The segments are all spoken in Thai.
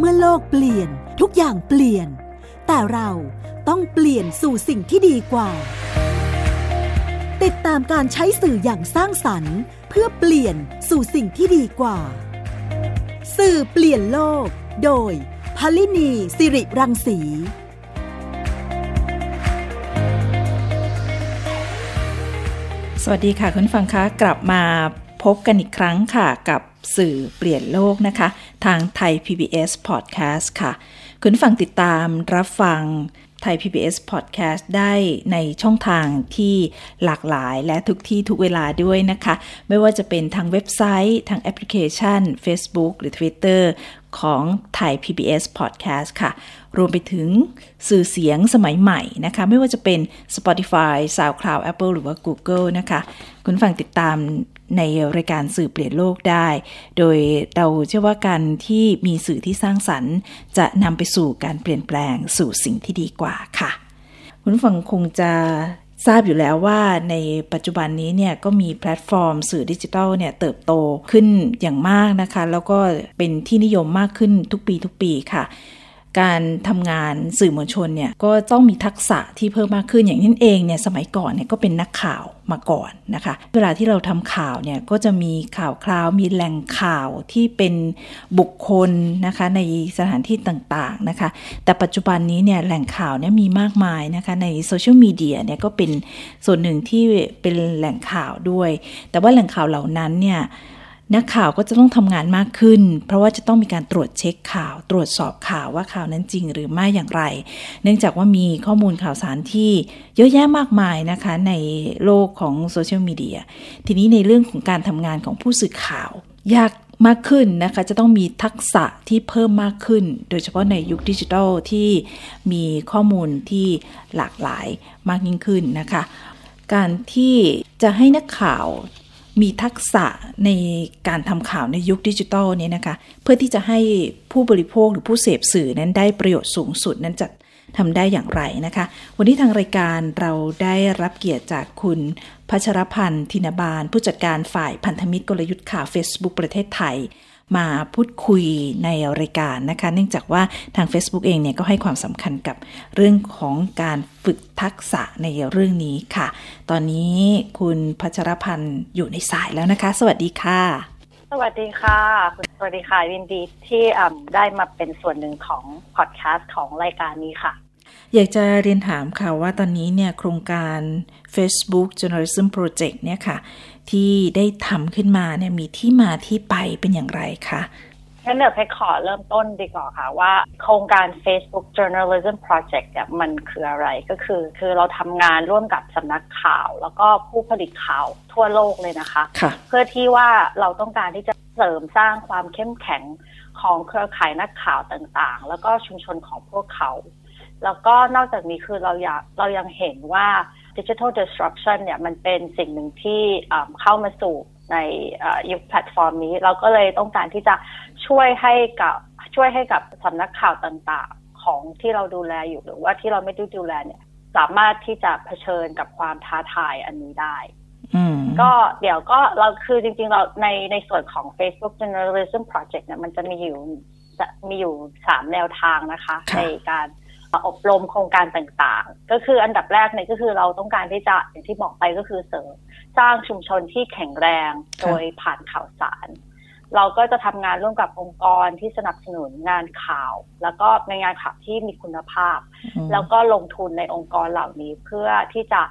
เมื่อโลกเปลี่ยนทุกอย่างเปลี่ยน แต่เราต้องเปลี่ยนสู่สิ่งที่ดีกว่า ติดตามการใช้สื่ออย่างสร้างสรรค์ เพื่อเปลี่ยนสู่สิ่งที่ดีกว่า สื่อเปลี่ยนโลก โดยพลินีสิริรังสีสวัสดีค่ะคุณฟังคะกลับมาพบกันอีกครั้งค่ะกับ สื่อเปลี่ยนโลกนะคะ ทางไทย PBS Podcast ค่ะ คุณฟังติดตามรับฟังไทย PBS Podcast ได้ในช่องทางที่หลากหลายและทุกที่ทุกเวลาด้วยนะคะ ไม่ว่าจะเป็นทางเว็บไซต์ ทางแอปพลิเคชัน Facebook หรือ Twitter ของไทย PBS Podcast ค่ะ รวมไปถึงสื่อเสียงสมัยใหม่นะคะ ไม่ว่าจะเป็น Spotify, SoundCloud, Apple หรือว่า Google นะคะ คุณฟังติดตาม ในรายการสื่อเปลี่ยนโลกได้ โดยเราเชื่อว่าการที่มีสื่อที่สร้างสรรค์ จะนำไปสู่การเปลี่ยนแปลงสู่สิ่งที่ดีกว่าค่ะ คุณฟังคงจะทราบอยู่แล้วว่าในปัจจุบันนี้เนี่ยก็มีแพลตฟอร์มสื่อดิจิทัลเนี่ยเติบโตขึ้นอย่างมากนะคะ แล้วก็เป็นที่นิยมมากขึ้นทุกปีทุกปีค่ะ การทำงานสื่อมวลชนเนี่ยก็ต้องมีทักษะที่เพิ่มมากขึ้นอย่างนั้นเองเนี่ยสมัยก่อนเนี่ยก็เป็นนักข่าวมาก่อนนะคะ เวลาที่เราทำข่าวเนี่ยก็จะมีข่าวคราวมีแหล่งข่าวที่เป็นบุคคลนะคะในสถานที่ต่างๆนะคะ แต่ปัจจุบันนี้เนี่ยแหล่งข่าวเนี่ยมีมากมายนะคะในโซเชียลมีเดียเนี่ยก็เป็นส่วนหนึ่งที่เป็นแหล่งข่าวด้วย แต่ว่าแหล่งข่าวเหล่านั้นเนี่ย นักข่าวก็จะต้องทำงานมากขึ้น เพราะว่าจะต้องมีการตรวจเช็คข่าว ตรวจสอบข่าวว่าข่าวนั้นจริงหรือไม่อย่างไร เนื่องจากว่ามีข้อมูลข่าวสารที่เยอะแยะมากมายนะคะในโลกของโซเชียลมีเดียทีนี้ในเรื่องของการทำงานของผู้สื่อข่าว ยากมากขึ้นนะคะจะต้องมีทักษะที่เพิ่มมากขึ้น โดยเฉพาะในยุคดิจิทัลที่มีข้อมูลที่หลากหลายมากยิ่งขึ้นนะคะ การที่จะให้นักข่าว มีทักษะในการทำข่าวในยุคดิจิทัลเนี่ยนะคะ เพื่อที่จะให้ผู้บริโภคหรือผู้เสพสื่อนั้นได้ประโยชน์สูงสุดนั้นจะทำได้อย่างไรนะคะ วันนี้ทางรายการเราได้รับเกียรติจากคุณพัชรพันธ์ธินบาล ผู้จัดการฝ่ายพันธมิตรกลยุทธ์ข่าว Facebook ประเทศไทย มาพูดคุยในรายการนะคะ เนื่องจากว่าทาง Facebook เองเนี่ยก็ให้ความสำคัญกับเรื่องของการฝึกทักษะในเรื่องนี้ค่ะ ตอนนี้คุณพัชรพันธ์อยู่ในสายแล้วนะคะ สวัสดีค่ะ สวัสดีค่ะคุณสวัสดีค่ะยินดีที่ได้มาเป็นส่วนหนึ่งของพอดแคสต์ของรายการนี้ค่ะอยากจะเรียนถามค่ะว่าตอนนี้เนี่ยโครงการ Facebook Journalism Project เนี่ยค่ะ ที่ได้ทำขึ้นมาเนี่ยมีที่มาที่ไปเป็นอย่างไรคะงั้นเดี๋ยวเพขอเริ่มต้นดีกว่าค่ะว่าโครงการ Facebook Journalism Project เนี่ยมันคืออะไรก็คือ คือเราทำงานร่วมกับสำนักข่าว แล้วก็ผู้ผลิตข่าวทั่วโลกเลยนะคะค่ะเพื่อที่ว่าเราต้องการที่จะเสริมสร้างความเข้มแข็งของเครือข่ายนักข่าวต่างๆ แล้วก็ชุมชนของพวกเขา แล้วก็นอกจากนี้คือเราอยากเรายังเห็นว่า digital disruption เนี่ยมันเป็นสิ่งหนึ่งที่เข้ามาสู่ในยุคแพลตฟอร์มนี้ เราก็เลยต้องการที่จะช่วยให้กับช่วยให้กับสำนักข่าวต่างๆ ของที่เราดูแลอยู่หรือว่าที่เราไม่ได้ดูแลเนี่ยสามารถที่จะเผชิญกับความท้าทายอันนี้ได้ก็เดี๋ยวก็เราคือจริงๆเราในในส่วนของ Facebook Journalism Project เนี่ยมันจะมีอยู่จะมีอยู่สามแนวทางนะคะ ในการ อบรมโครงการต่างๆ ก็คืออันดับแรกเนี่ยก็คือเราต้องการที่จะอย่างที่บอกไปก็คือเสริมสร้างชุมชนที่แข็งแรงโดยผ่านข่าวสาร เราก็จะทำงานร่วมกับองค์กรที่สนับสนุนงานข่าว แล้วก็ในงานข่าวที่มีคุณภาพ แล้วก็ลงทุนในองค์กรเหล่านี้เพื่อที่จะ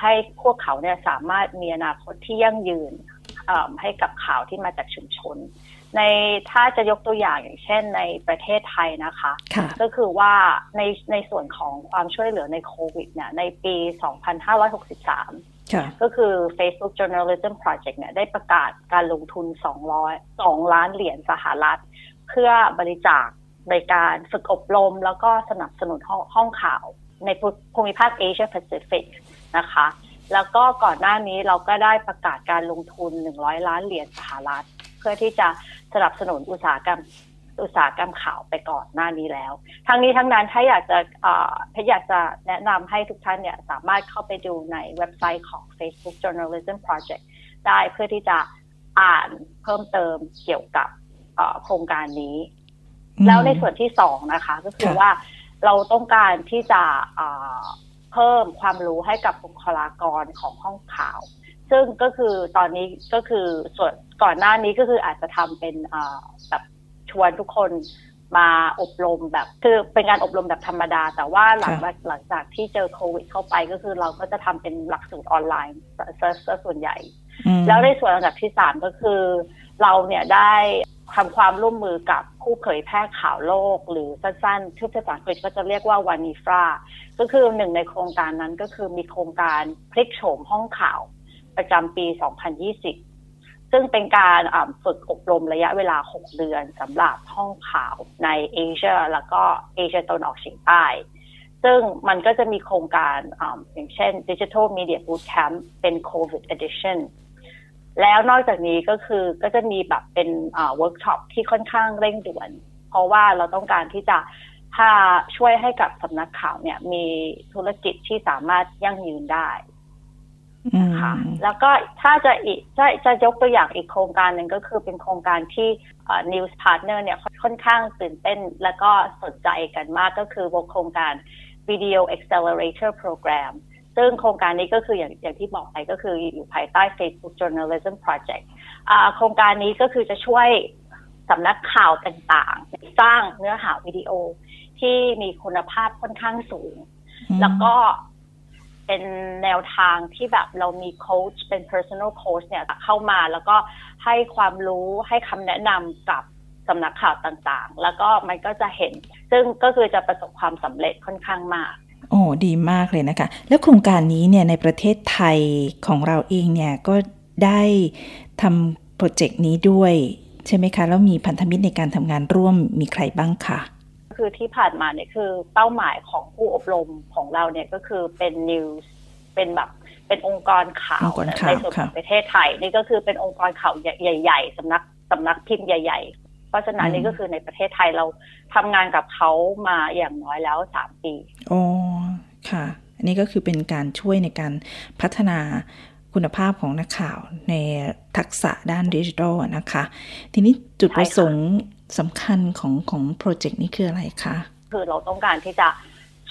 ให้พวกเขาเนี่ยสามารถมีอนาคตที่ยั่งยืนให้กับข่าวที่มาจากชุมชน ในถ้าจะยกตัวอย่างอย่างเช่นในประเทศไทยนะคะคะ ก็คือว่าในในส่วนของความช่วยเหลือในโควิดเนี่ยในปี 2563 ก็คือ Facebook Journalism Project เนี่ยได้ประกาศการลงทุน 200 2 ล้านเหรียญสหรัฐ เพื่อบริจาคในการฝึกอบรม แล้วก็สนับสนุนห้องข่าว ในภูมิภาคเอเชียแปซิฟิกนะคะ แล้วก็ก่อนหน้านี้เราก็ได้ประกาศการลงทุน 100 ล้านเหรียญสหรัฐ เพื่อที่จะสนับสนุนอุตสาหกรรมอุตสาหกรรมข่าวไปก่อนหน้านี้แล้ว ทั้งนี้ทั้งนั้นถ้าอยากจะถ้าอยากจะแนะนำให้ทุกท่านเนี่ยสามารถเข้าไปดูในเว็บไซต์ของ Facebook Journalism Project ได้เพื่อที่จะอ่านเพิ่มเติมเกี่ยวกับโครงการนี้ แล้วในส่วนที่สองนะคะ ก็คือว่าเราต้องการที่จะเพิ่มความรู้ให้กับบุคลากรของห้องข่าว ซึ่งก็คือตอนนี้ก็คือส่วนก่อนหน้านี้ก็คืออาจจะทำเป็นแบบชวนทุกคนมาอบรมแบบคือเป็นการอบรมแบบธรรมดา แต่ว่าหลังหลังจากที่เจอโควิดเข้าไปก็คือเราก็จะทำเป็นหลักสูตรออนไลน์ซะส่วนใหญ่ แล้วในส่วนระดับที่สามก็คือ เราเนี่ยได้ทำความร่วมมือกับผู้เผยแพร่ข่าวโลก หรือสั้นๆชื่อภาษาอังกฤษก็จะเรียกว่าวานิฟราก็คือหนึ่งในโครงการนั้นก็คือมีโครงการพลิกโฉมห้องข่าว ประจำปี 2020 ซึ่งเป็นการฝึกอบรมระยะเวลา 6 เดือนสำหรับห้องข่าวในเอเชียแล้วก็เอเชียตะวันออกเฉียงใต้ ซึ่งมันก็จะมีโครงการออย่างเช่น Digital Media Bootcamp เป็น COVID Edition แล้วนอกจากนี้ก็คือก็จะมีแบบเป็นเวิร์กช็อปที่ค่อนข้างเร่งด่วน เพราะว่าเราต้องการที่จะถ้าช่วยให้กับสำนักข่าวเนี่ยมีธุรกิจที่สามารถยั่งยืนได้ ค่ะแล้วก็ถ้าจะอีกจะจะยกตัวอย่างอีกโครงการหนึ่งก็คือเป็นโครงการที่ News Partner เนี่ยค่อนข้างตื่นเต้น แล้วก็สนใจกันมากก็คือโครงการ Video Accelerator Program ซึ่งโครงการนี้ก็คืออย่างอย่างที่บอกไปก็คืออยู่ภายใต้ Facebook Journalism Project โครงการนี้ก็คือจะช่วยสำนักข่าวต่างๆ สร้างเนื้อหาวิดีโอที่มีคุณภาพค่อนข้างสูง แล้วก็ เป็นแนวทางที่แบบเรามีโค้ชเป็น personal coach เนี่ยเข้ามาแล้วก็ให้ความรู้ให้คำแนะนำกับสำนักข่าวต่างๆ แล้วก็มันก็จะเห็น ซึ่งก็คือจะประสบความสำเร็จค่อนข้างมาก โอ้ดีมากเลยนะคะ แล้วโครงการนี้เนี่ยในประเทศไทยของเราเองเนี่ยก็ได้ทำโปรเจกต์นี้ด้วย ใช่ไหมคะ แล้วมีพันธมิตรในการทำงานร่วมมีใครบ้างคะ คือที่ผ่านมาเนี่ยคือเป้าหมายของผู้อบรมของเราเนี่ยก็คือเป็นนิวส์เป็นแบบเป็นองค์กรข่าวในส่วนของประเทศไทย นี่ก็คือเป็นองค์กรข่าวใหญ่ ๆสำนักสำนักพิมพ์ใหญ่ ๆ เพราะฉะนั้นนี่ก็คือในประเทศไทยเราทำงานกับเขามาอย่างน้อยแล้วสามปีอ๋อค่ะ อันนี้ก็คือเป็นการช่วยในการพัฒนาคุณภาพของนักข่าวในทักษะด้านดิจิทัลนะคะ ทีนี้จุดประสงค์ สำคัญของของโปรเจกต์นี้คืออะไรคะคือเราต้องการที่จะ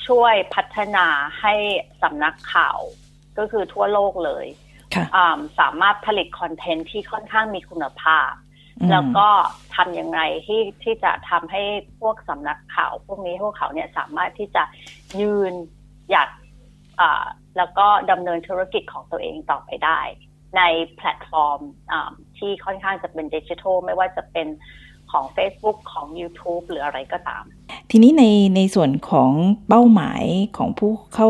ช่วยพัฒนาให้สำนักข่าวก็คือทั่วโลกเลยสามารถผลิตคอนเทนต์ที่ค่อนข้างมีคุณภาพ แล้วก็ทำยังไงที่ที่จะทำให้พวกสำนักข่าว พวกนี้พวกเขาเนี่ยสามารถที่จะยืนหยัดแล้วก็ดำเนินธุรกิจของตัวเองต่อไปได้ ในแพลตฟอร์มที่ค่อนข้างจะเป็นดิจิทัลไม่ว่าจะเป็น ของ Facebook ของ YouTube หรืออะไรก็ตาม ทีนี้ในในส่วนของเป้าหมายของผู้เข้า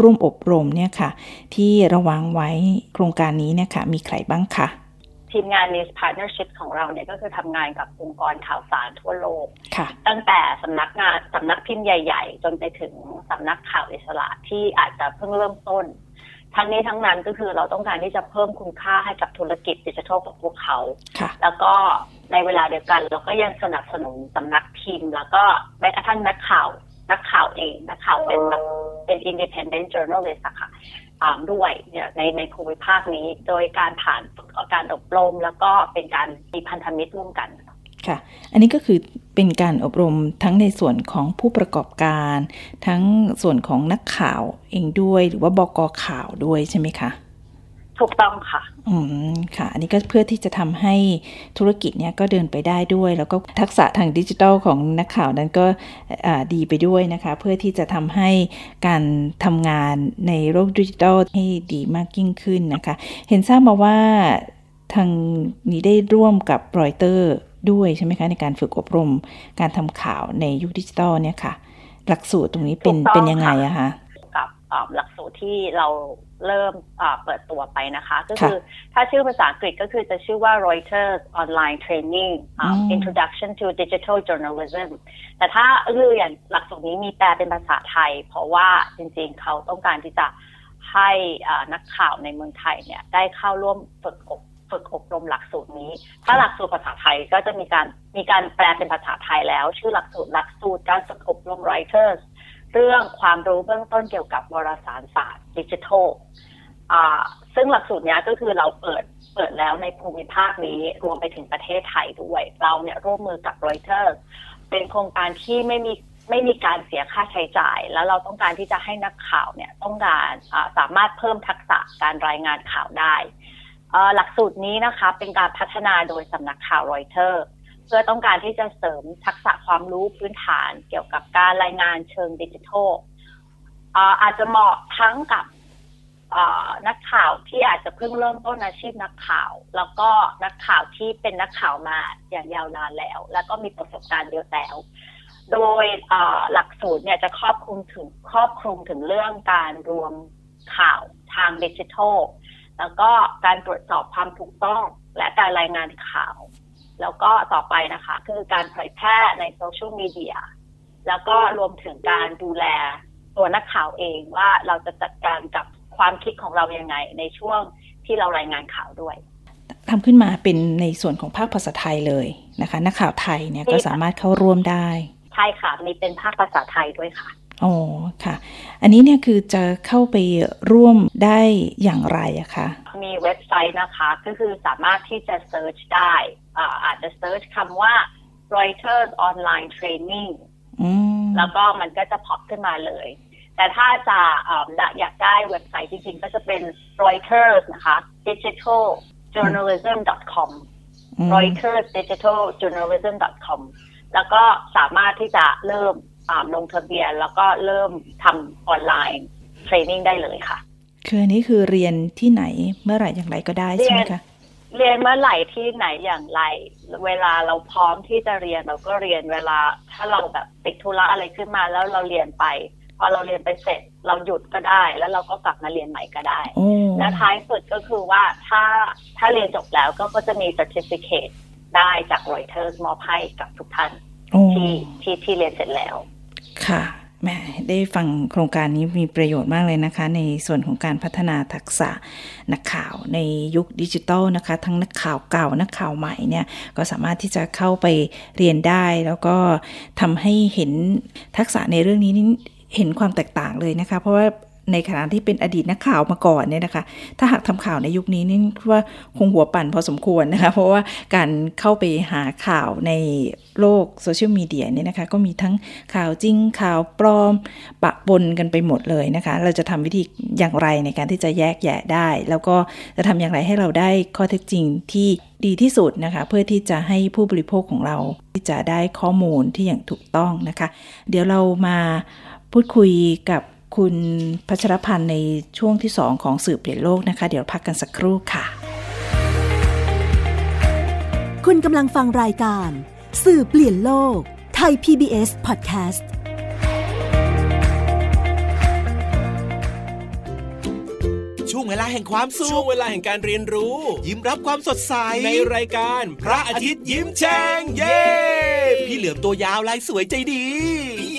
ร่วมอบรมเนี่ยค่ะ ที่ระวังไว้โครงการนี้เนี่ยค่ะมีใครบ้างคะทีมงาน News Partnership ของเราเนี่ยก็คือทำงานกับองค์กรข่าวสารทั่วโลก ตั้งแต่สำนักงานสำนักพิมพ์ใหญ่ ๆ จนไปถึงสำนักข่าวอิสระที่อาจจะเพิ่งเริ่มต้น ทั้งนี้ทั้งนั้นก็คือเราต้องการที่จะเพิ่มคุณค่าให้กับธุรกิจดิจิทัลของพวกเขา แล้วก็ในเวลาเดียวกันเราก็ยังสนับสนุนสำนักพิมพ์ แล้วก็แม้กระทั่งนักข่าว นักข่าวเอง นักข่าวเป็นแบบเป็น independent journalist อะค่ะด้วยเนี่ยในในภูมิภาคนี้ โดยการผ่านการอบรม แล้วก็เป็นการมีพันธมิตรร่วมกัน ค่ะ อันนี้ก็คือเป็นการอบรมทั้งในส่วนของผู้ประกอบการ ทั้งส่วนของนักข่าวเองด้วย หรือว่าบกข่าวด้วยใช่ไหมคะถูกต้องค่ะ อืม ค่ะ อันนี้ก็เพื่อที่จะทำให้ธุรกิจเนี้ยก็เดินไปได้ด้วย แล้วก็ทักษะทางดิจิทัลของนักข่าวนั้นก็ดีไปด้วยนะคะ เพื่อที่จะทำให้การทำงานในโลกดิจิทัลให้ดีมากยิ่งขึ้นนะคะ เห็นทราบมาว่าทางนี้ได้ร่วมกับรอยเตอร์ ด้วยใช่ไหมคะ ในการฝึกอบรมการทำข่าวในยุคดิจิทัลเนี่ยค่ะ หลักสูตรตรงนี้เป็นเป็นยังไงอะคะกับหลักสูตรที่เราเริ่มเปิดตัวไปนะคะ ก็คือถ้าชื่อภาษาอังกฤษก็คือจะชื่อว่า Reuters Online Training Introduction to Digital Journalism แต่ถ้าคืออย่างหลักสูตรนี้มีแปลเป็นภาษาไทย เพราะว่าจริงๆเขาต้องการที่จะให้นักข่าวในเมืองไทยเนี่ยได้เข้าร่วมฝึกอบ ฝึกอบรมหลักสูตรนี้ ถ้าหลักสูตรภาษาไทยก็จะมีการมีการแปลเป็นภาษาไทยแล้ว ชื่อหลักสูตรหลักสูตรการฝึกอบรม Reuters เรื่องความรู้เบื้องต้นเกี่ยวกับวารสารศาสตร์ดิจิทัลซึ่งหลักสูตรนี้ก็คือเราเปิดเปิดแล้วในภูมิภาคนี้รวมไปถึงประเทศไทยด้วย เราเนี่ยร่วมมือกับ Reuters เป็นโครงการที่ไม่มีไม่มีการเสียค่าใช้จ่าย แล้วเราต้องการที่จะให้นักข่าวเนี่ยต้องการสามารถเพิ่มทักษะการรายงานข่าวได้ หลักสูตรนี้นะคะเป็นการพัฒนาโดยสำนักข่าวรอยเตอร์ เพื่อต้องการที่จะเสริมทักษะความรู้พื้นฐานเกี่ยวกับการรายงานเชิงดิจิทัลอาจจะเหมาะทั้งกับนักข่าวที่อาจจะเพิ่งเริ่มต้นอาชีพนักข่าว แล้วก็นักข่าวที่เป็นนักข่าวมาอย่างยาวนานแล้ว แล้วก็มีประสบการณ์เยอะแล้ว โดยหลักสูตรเนี่ยจะครอบคลุมถึงครอบคลุมถึงเรื่องการรวมข่าวทางดิจิทัล แล้วก็การตรวจสอบความถูกต้องและการรายงานข่าว แล้วก็ต่อไปนะคะ คือการเผยแพร่ในโซเชียลมีเดียแล้วก็รวมถึงการดูแลตัวนักข่าวเองว่าเราจะจัดการกับความคิดของเรายังไง ในช่วงที่เรารายงานข่าวด้วยทำขึ้นมาเป็นในส่วนของภาคภาษาไทยเลยนะคะ นักข่าวไทยเนี่ยก็สามารถเข้าร่วมได้ ใช่ค่ะ มีเป็นภาคภาษาไทยด้วยค่ะ อ๋อค่ะ อันนี้เนี่ยคือจะเข้าไปร่วมได้อย่างไรอะคะ มีเว็บไซต์นะคะก็คือสามารถที่จะ search ได้อาจจะ search คำว่า Reuters Online Training แล้วก็มันก็จะพอปขึ้นมาเลย แต่ถ้าจะอยากได้เว็บไซต์จริงๆ ก็จะเป็น Reuters นะคะ digital journalism com Reuters digital journalism com แล้วก็สามารถที่จะเริ่ม ลงทะเบียน แล้วก็เริ่มทำออนไลน์เทรนนิ่งได้เลยค่ะ คืออันนี้คือเรียนที่ไหนเมื่อไหร่อย่างไรก็ได้ใช่ไหมคะเรียนเมื่อไหร่ที่ไหนอย่างไร เวลาเราพร้อมที่จะเรียนเราก็เรียนเวลา ถ้าเราแบบติดธุระอะไรขึ้นมาแล้วเราเรียนไป พอเราเรียนไปเสร็จเราหยุดก็ได้ แล้วเราก็กลับมาเรียนใหม่ก็ได้ และท้ายสุดก็คือว่าถ้าถ้าเรียนจบแล้วก็ก็จะมี certificate ได้จากรอยเทอร์มอบให้กับทุกท่าน ที่ที่ที่เรียนเสร็จแล้ว ค่ะแหมได้ฟังโครงการนี้มีประโยชน์มากเลยนะคะ ในส่วนของการพัฒนาทักษะนักข่าวในยุคดิจิตอลนะคะ ทั้งนักข่าวเก่านักข่าวใหม่เนี่ยก็สามารถที่จะเข้าไปเรียนได้ แล้วก็ทำให้เห็นทักษะในเรื่องนี้เห็นความแตกต่างเลยนะคะ เพราะว่า ในขณะที่เป็นอดีตนักข่าวมาก่อนเนี่ยนะคะ ถ้าหากทำข่าวในยุคนี้นี่ว่าคงหัวปั่นพอสมควรนะคะ เพราะว่าการเข้าไปหาข่าวในโลกโซเชียลมีเดียเนี่ยนะคะ ก็มีทั้งข่าวจริงข่าวปลอม ปะปนกันไปหมดเลยนะคะ เราจะทำวิธีอย่างไรในการที่จะแยกแยะได้ แล้วก็จะทำอย่างไรให้เราได้ข้อเท็จจริงที่ดีที่สุดนะคะ เพื่อที่จะให้ผู้บริโภคของเราที่จะได้ข้อมูลที่อย่างถูกต้องนะคะ เดี๋ยวเรามาพูดคุยกับ คุณพัชรพันธ์ในช่วงที่สองของสื่อเปลี่ยนโลกนะคะ เดี๋ยวพักกันสักครู่ค่ะ คุณกำลังฟังรายการ สื่อเปลี่ยนโลก ไทย PBS Podcast ช่วงเวลาแห่งความสุขช่วงเวลาแห่งการเรียนรู้ ยิ้มรับความสดใส ในรายการ พระอาทิตย์ยิ้มแฉ่งเย้ พี่เหลือมตัวยาวลายสวยใจดีพี่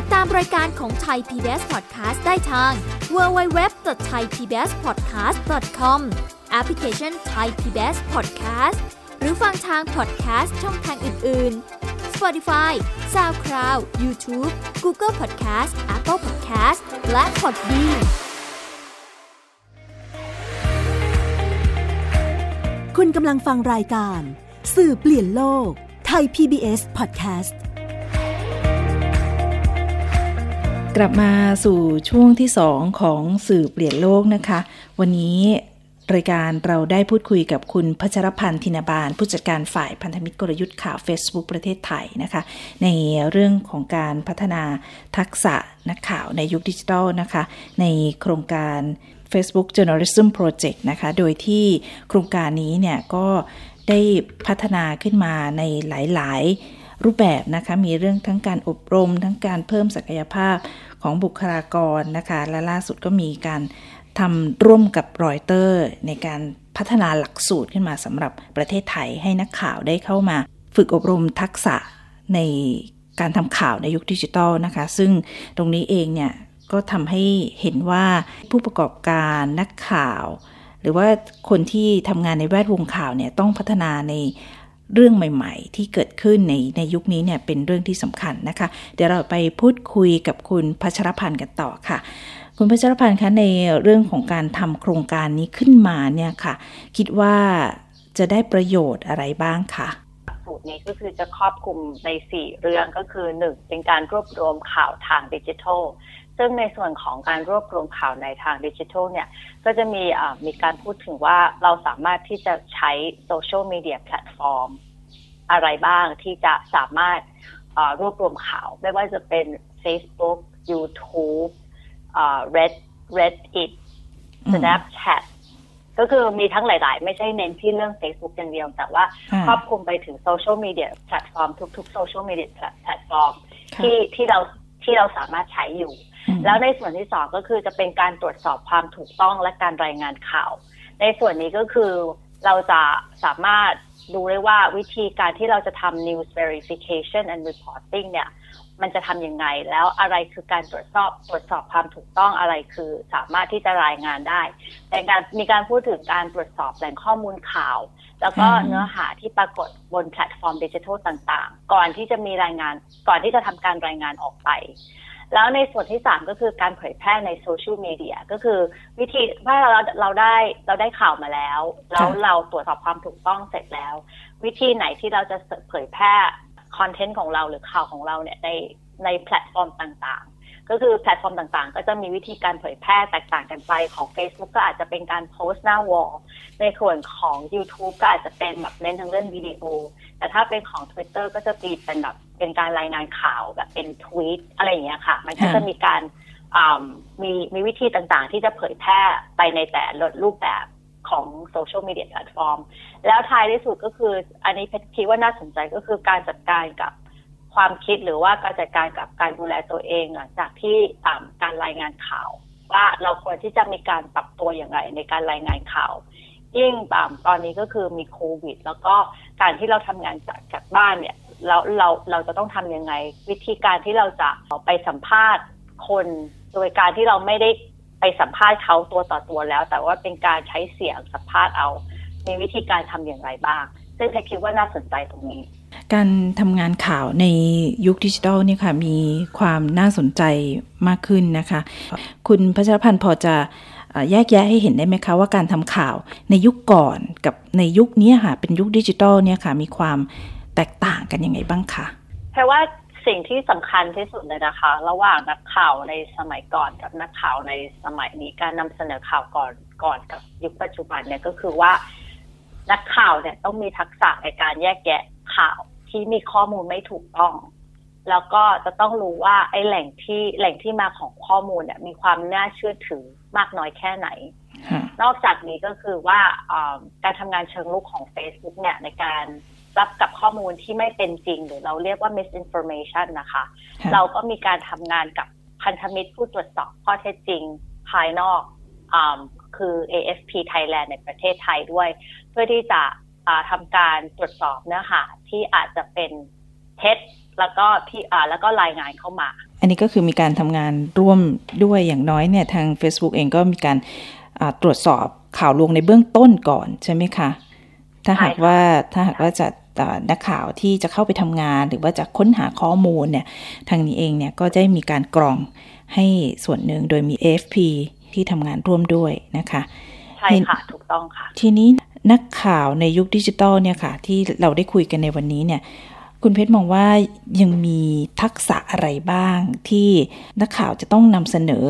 ติดตามรายการของไทย PBS Podcast ได้ทาง www.thaipbspodcast.com แอปพลิเคชัน Thai PBS Podcast หรือฟังทาง podcast ช่องทางอื่น ๆ Spotify SoundCloud YouTube Google Podcast Apple Podcast และ Podbean คุณกำลังฟังรายการ สื่อเปลี่ยนโลก ไทย PBS Podcast กลับมาสู่ช่วงที่ 2 ของสื่อเปลี่ยนโลกนะคะ วันนี้รายการเราได้พูดคุยกับคุณพัชรพันธ์ธินบาล ผู้จัดการฝ่ายพันธมิตรกลยุทธ์ข่าว Facebook ประเทศไทยนะคะ ในเรื่องของการพัฒนาทักษะนักข่าวในยุคดิจิทัลนะคะ ในโครงการ Facebook Journalism Project นะคะ โดยที่โครงการนี้เนี่ยก็ได้พัฒนาขึ้นมาในหลาย ๆ รูปแบบนะคะมีเรื่องทั้งการอบรม ทั้งการเพิ่มศักยภาพของบุคลากรนะคะและล่าสุดก็มีการทำร่วมกับรอยเตอร์ ในการพัฒนาหลักสูตรขึ้นมาสำหรับประเทศไทยให้นักข่าวได้เข้ามา ฝึกอบรมทักษะในการทำข่าวในยุคดิจิทัลนะคะ ซึ่งตรงนี้เองเนี่ยก็ทำให้เห็นว่าผู้ประกอบการนักข่าว หรือว่าคนที่ทำงานในแวดวงข่าวเนี่ยต้องพัฒนาใน เรื่องใหม่ ๆ ที่เกิดขึ้นในในยุคนี้เนี่ยเป็นเรื่องที่สำคัญนะคะ เดี๋ยวเราไปพูดคุยกับคุณพัชรพันธ์กันต่อค่ะ คุณพัชรพันธ์คะในเรื่องของการทำโครงการนี้ขึ้นมาเนี่ยค่ะ คิดว่าจะได้ประโยชน์อะไรบ้างคะสูตรนี้ก็คือจะครอบคลุมใน 4 เรื่องก็คือ 1 เป็นการรวบรวมข่าวทางดิจิทัล ซึ่งในส่วนของการรวบรวมข่าวในทางดิจิทัลเนี่ย ก็จะมีมีการพูดถึงว่าเราสามารถที่จะใช้โซเชียลมีเดียแพลตฟอร์มอะไรบ้างที่จะสามารถรวบรวมข่าว ไม่ว่าจะเป็น Facebook YouTube Red Reddit Snapchat ก็คือมีทั้งหลาย ๆ ไม่ใช่เน้นที่เรื่อง Facebook อย่างเดียว แต่ว่าครอบคลุมไปถึงโซเชียลมีเดียแพลตฟอร์มทุก ๆ โซเชียลมีเดียแพลตฟอร์มที่ที่เราที่เราสามารถใช้อยู่ แล้วในส่วนที่สองก็คือจะเป็นการตรวจสอบความถูกต้องและการรายงานข่าว ในส่วนนี้ก็คือเราจะสามารถดูได้ว่าวิธีการที่เราจะทำ news verification and reporting เนี่ย มันจะทำยังไง แล้วอะไรคือการตรวจสอบตรวจสอบความถูกต้องอะไรคือสามารถที่จะรายงานได้แต่การมีการพูดถึงการตรวจสอบแหล่งข้อมูลข่าว แล้วก็เนื้อหาที่ปรากฏบนแพลตฟอร์มดิจิทัลต่างๆ ก่อนที่จะมีรายงานก่อนที่จะทำการรายงานออกไป แล้วในส่วนที่สามก็คือการเผยแพร่ในโซเชียลมีเดียก็คือวิธีว่าเราเราได้เราได้ข่าวมาแล้วแล้วเราตรวจสอบความถูกต้องเสร็จแล้ว วิธีไหนที่เราจะเผยแพร่คอนเทนต์ของเราหรือข่าวของเราเนี่ยในในแพลตฟอร์มต่างๆ ก็คือแพลตฟอร์มต่างๆ ก็จะมีวิธีการเผยแพร่แตกต่างกันไปของ Facebook ก็อาจจะเป็นการโพสต์หน้า wall ในส่วนของ YouTube ก็อาจจะเป็นแบบเน้นทางเรื่องวิดีโอ แต่ถ้าเป็นของ Twitter ก็จะตีเป็นแบบเป็นการรายงานข่าวแบบเป็นทวีตอะไรอย่างเงี้ยค่ะ มันก็จะมีการมีมีวิธีต่างๆ ที่จะเผยแพร่ไปในแต่ละรูปแบบของโซเชียลมีเดียแพลตฟอร์มแล้วท้ายที่สุดก็คือ อันนี้เพชรคิดว่าน่าสนใจก็คือการจัดการกับ ความคิดหรือว่าการจัดการกับการดูแลตัวเองหลังจากที่การรายงานข่าว ว่าเราควรที่จะมีการปรับตัวอย่างไรในการรายงานข่าวยิ่งตอนนี้ก็คือมีโควิด แล้วก็การที่เราทำงานจากจากบ้านเนี่ยเราเราเราจะต้องทำยังไง วิธีการที่เราจะไปสัมภาษณ์คนโดยการที่เราไม่ได้ไปสัมภาษณ์เขาตัวต่อตัวแล้ว แต่ว่าเป็นการใช้เสียงสัมภาษณ์เอา มีวิธีการทำอย่างไรบ้าง ซึ่งแค่คิดว่าน่าสนใจตรงนี้ การทำงานข่าวในยุคดิจิทัลนี่ค่ะมีความน่าสนใจมากขึ้นนะคะ คุณพัชรพันธ์พอจะแยกแยะให้เห็นได้ไหมคะว่าการทำข่าวในยุคก่อนกับในยุคนี้ค่ะเป็นยุคดิจิทัลเนี่ยค่ะมีความแตกต่างกันยังไงบ้างคะแปลว่าสิ่งที่สำคัญที่สุดเลยนะคะ ระหว่างนักข่าวในสมัยก่อนกับนักข่าวในสมัยนี้การนำเสนอข่าวก่อนก่อนกับยุคปัจจุบันเนี่ยก็คือว่านักข่าวเนี่ยต้องมีทักษะในการแยกแยะข่าว ที่มีข้อมูลไม่ถูกต้อง แล้วก็จะต้องรู้ว่าไอ้แหล่งที่แหล่งที่มาของข้อมูลเนี่ยมีความน่าเชื่อถือมากน้อยแค่ไหน นอกจากนี้ก็คือว่าการทำงานเชิงลุกของ Facebook เนี่ยในการรับกับข้อมูลที่ไม่เป็นจริง หรือเราเรียกว่า misinformation นะคะ เราก็มีการทำงานกับพันธมิตรผู้ตรวจสอบข้อเท็จจริงภายนอกอคือ AFP Thailand ในประเทศไทยด้วย เพื่อที่จะ ทำการตรวจสอบเนื้อหาที่อาจจะเป็นเท็จแล้วก็ที่แล้วก็รายงานเข้ามา อันนี้ก็คือมีการทำงานร่วมด้วยอย่างน้อยเนี่ยทาง Facebook เองก็มีการตรวจสอบข่าวลวงในเบื้องต้นก่อนใช่ไหมคะ ถ้าหากว่าถ้าหากว่าจะนักข่าวที่จะเข้าไปทำงาน หรือว่าจะค้นหาข้อมูลเนี่ยทางนี้เองเนี่ยก็จะมีการกรองให้ส่วนหนึ่งโดยมี AFP ที่ทำงานร่วมด้วยนะคะ ใช่ค่ะ ถูกต้องค่ะ ทีนี้ นักข่าวในยุคดิจิตอลเนี่ยค่ะ ที่เราได้คุยกันในวันนี้เนี่ย คุณเพชรมองว่ายังมีทักษะอะไรบ้างที่นักข่าวจะต้องนำเสนอ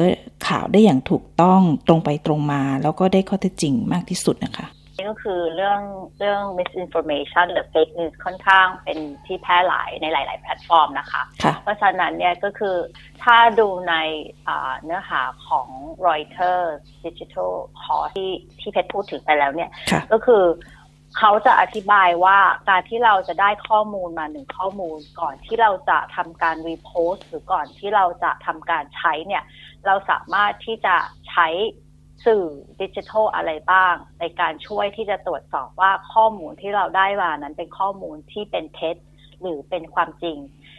ข่าวได้อย่างถูกต้องตรงไปตรงมา แล้วก็ได้ข้อเท็จจริงมากที่สุดนะคะ ก็คือเรื่องเรื่อง misinformation หรือ fake news ค่อนข้างเป็นที่แพร่หลายในหลาย ๆ แพลตฟอร์มนะคะคะ เพราะฉะนั้นเนี่ยก็คือถ้าดูในเนื้อหาของ Reuters Digital Course ที่ที่เพชรพูดถึงไปแล้วเนี่ย ก็คือเขาจะอธิบายว่าการที่เราจะได้ข้อมูลมาหนึ่งข้อมูล ก่อนที่เราจะทำการรีโพสต์หรือก่อนที่เราจะทำการใช้เนี่ย เราสามารถที่จะใช้ สื่อดิจิทัลอะไรบ้าง ในการช่วยที่จะตรวจสอบว่าข้อมูลที่เราได้มานั้นเป็นข้อมูลที่เป็นเท็จหรือเป็นความจริง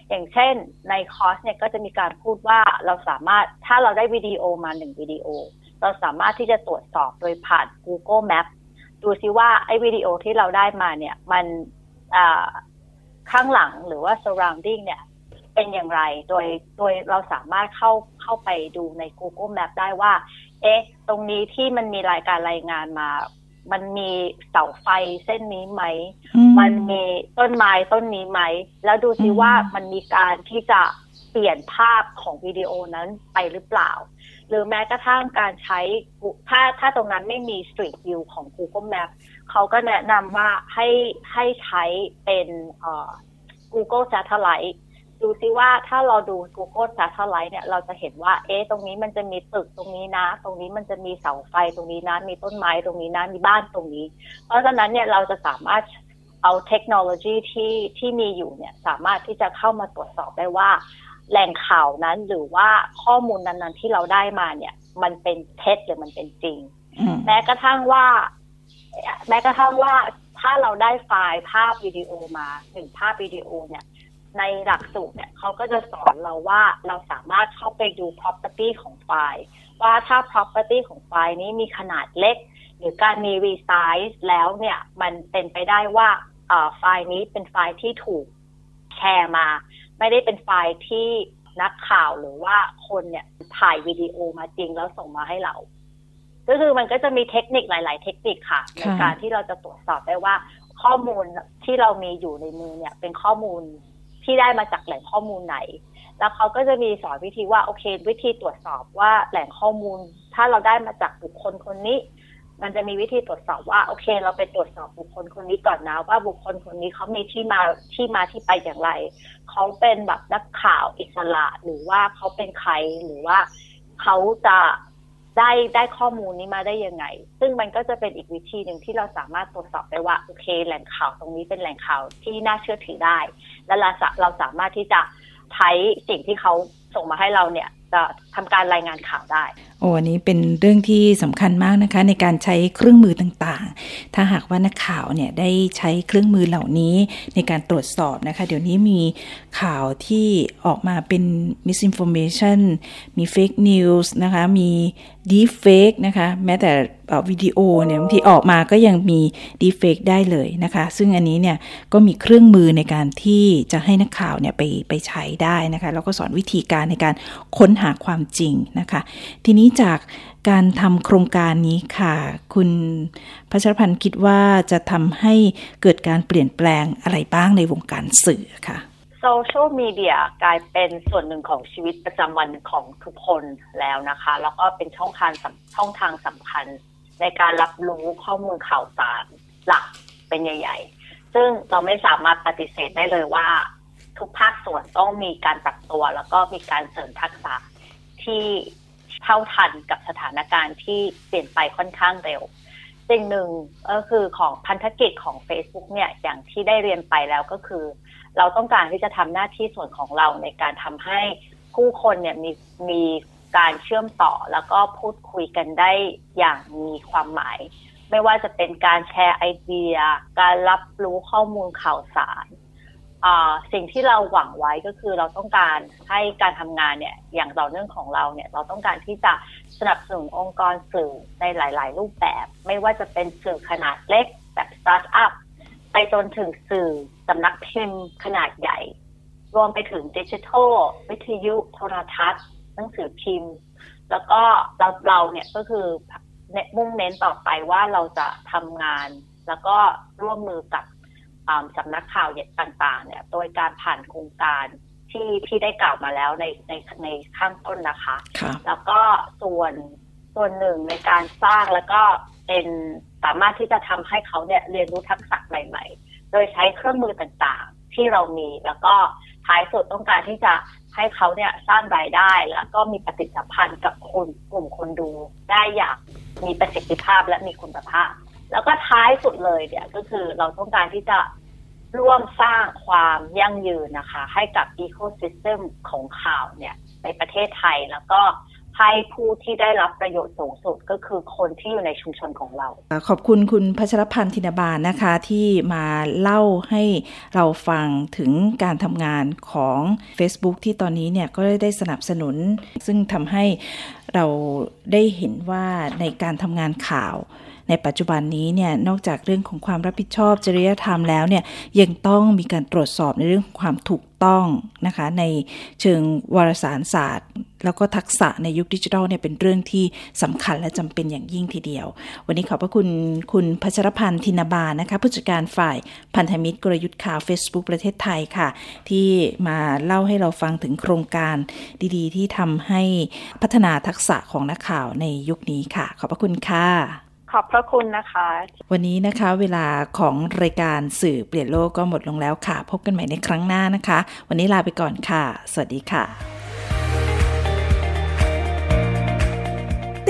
อย่างเช่นในคอร์สเนี่ยก็จะมีการพูดว่าเราสามารถถ้าเราได้วิดีโอมาหนึ่งวิดีโอ เราสามารถที่จะตรวจสอบโดยผ่าน Google Map ดูซิว่าไอ้วิดีโอที่เราได้มาเนี่ยมันข้างหลังหรือว่า surrounding เนี่ยเป็นอย่างไร โดย โดยเราสามารถเข้าเข้าไปดูใน Google Map ได้ว่า เอ๊ะ ตรงนี้ที่มันมีรายการรายงานมา มันมีเสาไฟเส้นนี้ไหม มันมีต้นไม้ต้นนี้ไหม แล้วดูซิว่ามันมีการที่จะเปลี่ยนภาพของวิดีโอนั้นไปหรือเปล่า หรือแม้กระทั่งการใช้ถ้าถ้าตรงนั้นไม่มี Street View ของ Google Map เขาก็แนะนำว่าให้ให้ใช้เป็น Google Satellite ดูซิว่าถ้าเราดู Google Satellite เนี่ยเราจะเห็นว่า เอ๊ะตรงนี้มันจะมีตึกตรงนี้นะ ตรงนี้มันจะมีเสาไฟตรงนี้นะ มีต้นไม้ตรงนี้นะ มีบ้านตรงนี้ เพราะฉะนั้นเนี่ยเราจะสามารถเอาเทคโนโลยีที่ที่มีอยู่เนี่ยสามารถที่จะเข้ามาตรวจสอบได้ว่า แหล่งข่าวนั้นหรือว่าข้อมูลนั้น ๆ ที่เราได้มาเนี่ย มันเป็นเท็จหรือมันเป็นจริง แม้กระทั่งว่า แม้กระทั่งว่าถ้าเราได้ไฟล์ภาพวิดีโอมาหนึ่งภาพวิดีโอเนี่ย ในหลักสูตรเนี่ยเขาก็จะสอนเราว่าเราสามารถเข้าไปดู property ของไฟล์ ว่าถ้า property ของไฟล์นี้มีขนาดเล็ก หรือการมี resize แล้วเนี่ยมันเป็นไปได้ว่าไฟล์นี้เป็นไฟล์ที่ถูกแชร์มา ไม่ได้เป็นไฟล์ที่นักข่าวหรือว่าคนเนี่ยถ่ายวิดีโอมาจริงแล้วส่งมาให้เราก็คือมันก็จะมีเทคนิคหลาย ๆ เทคนิคค่ะในการที่เราจะตรวจสอบได้ว่าข้อมูลที่เรามีอยู่ในมือเนี่ย เป็นข้อมูล ที่ได้มาจากแหล่งข้อมูลไหน แล้วเขาก็จะมีสอนวิธีว่าโอเค วิธีตรวจสอบว่าแหล่งข้อมูล ถ้าเราได้มาจากบุคคลคนนี้ มันจะมีวิธีตรวจสอบว่าโอเค เราไปตรวจสอบบุคคลคนนี้ก่อนนะว่าบุคคลคนนี้เขามีที่มาที่มาที่ไปอย่างไรเขาเป็นแบบนักข่าวอิสระหรือว่าเขาเป็นใครหรือว่าเขาจะ ได้ได้ข้อมูลนี้มาได้ยังไง ซึ่งมันก็จะเป็นอีกวิธีหนึ่งที่เราสามารถตรวจสอบได้ว่าโอเค แหล่งข่าวตรงนี้เป็นแหล่งข่าวที่น่าเชื่อถือได้ และเราเราสามารถที่จะใช้สิ่งที่เขาส่งมาให้เราเนี่ยจะทำการรายงานข่าวได้ โอ้อันนี้เป็นเรื่องที่สำคัญมากนะคะ ในการใช้เครื่องมือต่างๆ ถ้าหากว่านักข่าวเนี่ยได้ใช้เครื่องมือเหล่านี้ในการตรวจสอบนะคะ เดี๋ยวนี้มีข่าวที่ออกมาเป็น misinformation มี fake news นะคะ มี deep fake นะคะ แม้แต่วิดีโอเนี่ยบางทีออกมาก็ยังมี deep fake ได้เลยนะคะ ซึ่งอันนี้เนี่ยก็มีเครื่องมือในการที่จะให้นักข่าวเนี่ยไปไปใช้ได้นะคะ แล้วก็สอนวิธีการในการค้นหาความจริงนะคะ ทีนี้จากการทำโครงการนี้ค่ะ คุณพัชรพันธ์คิดว่าจะทำให้เกิดการเปลี่ยนแปลงอะไรบ้างในวงการสื่อค่ะ โซเชียลมีเดียกลายเป็นส่วนหนึ่งของชีวิตประจำวันของทุกคนแล้วนะคะ แล้วก็เป็นช่องทางช่องทางสำคัญ ในการรับรู้ข้อมูลข่าวสารหลักเป็นใหญ่ ๆ ซึ่งเราไม่สามารถปฏิเสธได้เลยว่า ทุกภาคส่วนต้องมีการปรับตัว แล้วก็มีการเสริมทักษะที่เท่าทันกับสถานการณ์ที่เปลี่ยนไปค่อนข้างเร็วสิ่งหนึ่งก็คือของพันธกิจของ Facebook เนี่ยอย่างที่ได้เรียนไปแล้วก็คือ เราต้องการที่จะทำหน้าที่ส่วนของเราในการทำให้ผู้คนเนี่ยมีมีการเชื่อมต่อแล้วก็พูดคุยกันได้อย่างมีความหมาย ไม่ว่าจะเป็นการแชร์ไอเดีย การรับรู้ข้อมูลข่าวสารสิ่งที่เราหวังไว้ก็คือเราต้องการให้การทำงานเนี่ยอย่างต่อเนื่องของเราเนี่ยเราต้องการที่จะสนับสนุนองค์กรสื่อในหลาย ๆ รูปแบบ ไม่ว่าจะเป็นสื่อขนาดเล็กแบบสตาร์ทอัพ ไปจนถึงสื่อสำนักพิมพ์ขนาดใหญ่ รวมไปถึงดิจิทัล วิทยุโทรทัศน์ หนังสือพิมพ์ แล้วก็เราเราเนี่ยก็คือมุ่งเน้นต่อไปว่าเราจะทำงาน แล้วก็ร่วมมือกับสำนักข่าวต่างๆ เนี่ย โดยการผ่านโครงการที่ที่ได้กล่าวมาแล้วในในในข้างต้นนะคะคแล้วก็ส่วนส่วนหนึ่งในการสร้างแล้วก็เป็น สามารถที่จะทำให้เขาเนี่ยเรียนรู้ทักษะใหม่ ๆ โดยใช้เครื่องมือต่างๆ ที่เรามีแล้วก็ท้ายสุดต้องการที่จะให้เขาเนี่ยสร้างรายได้แล้วก็มีปฏิสัมพันธ์กับคนกลุ่มคนดูได้อย่างมีประสิทธิภาพและมีคุณภาพ แล้วก็ท้ายสุดเลยเนี่ยก็คือเราต้องการที่จะร่วมสร้างความยั่งยืนนะคะ ให้กับอีโคซิสเต็มของข่าวเนี่ยในประเทศไทยแล้วก็ ให้ผู้ที่ได้รับประโยชน์สูงสุดก็คือคนที่อยู่ในชุมชนของเรา ขอบคุณคุณพัชรพันธ์ธินบาลนะคะที่มาเล่าให้เราฟังถึงการทำงานของ Facebook ที่ตอนนี้เนี่ยก็ได้สนับสนุน ซึ่งทำให้เราได้เห็นว่าในการทำงานข่าวในปัจจุบันนี้เนี่ยนอกจากเรื่องของความรับผิดชอบจริยธรรมแล้วเนี่ยยังต้องมีการตรวจสอบในเรื่องความถูกต้องนะคะในเชิงวารสารศาสตร์ แล้วก็ทักษะในยุคดิจิทัลเนี่ยเป็นเรื่องที่สำคัญและจำเป็นอย่างยิ่งทีเดียว วันนี้ขอบพระคุณคุณพัชรพันธ์ธินบาลนะคะผู้จัดการฝ่ายพันธมิตรกลยุทธ์ข่าว Facebook ประเทศไทยค่ะ ที่มาเล่าให้เราฟังถึงโครงการดีๆ ที่ทำให้พัฒนาทักษะของนักข่าวในยุคนี้ค่ะ ขอบพระคุณค่ะขอบพระคุณนะคะ วันนี้นะคะเวลาของรายการสื่อเปลี่ยนโลกก็หมดลงแล้วค่ะ พบกันใหม่ในครั้งหน้านะคะ วันนี้ลาไปก่อนค่ะ สวัสดีค่ะ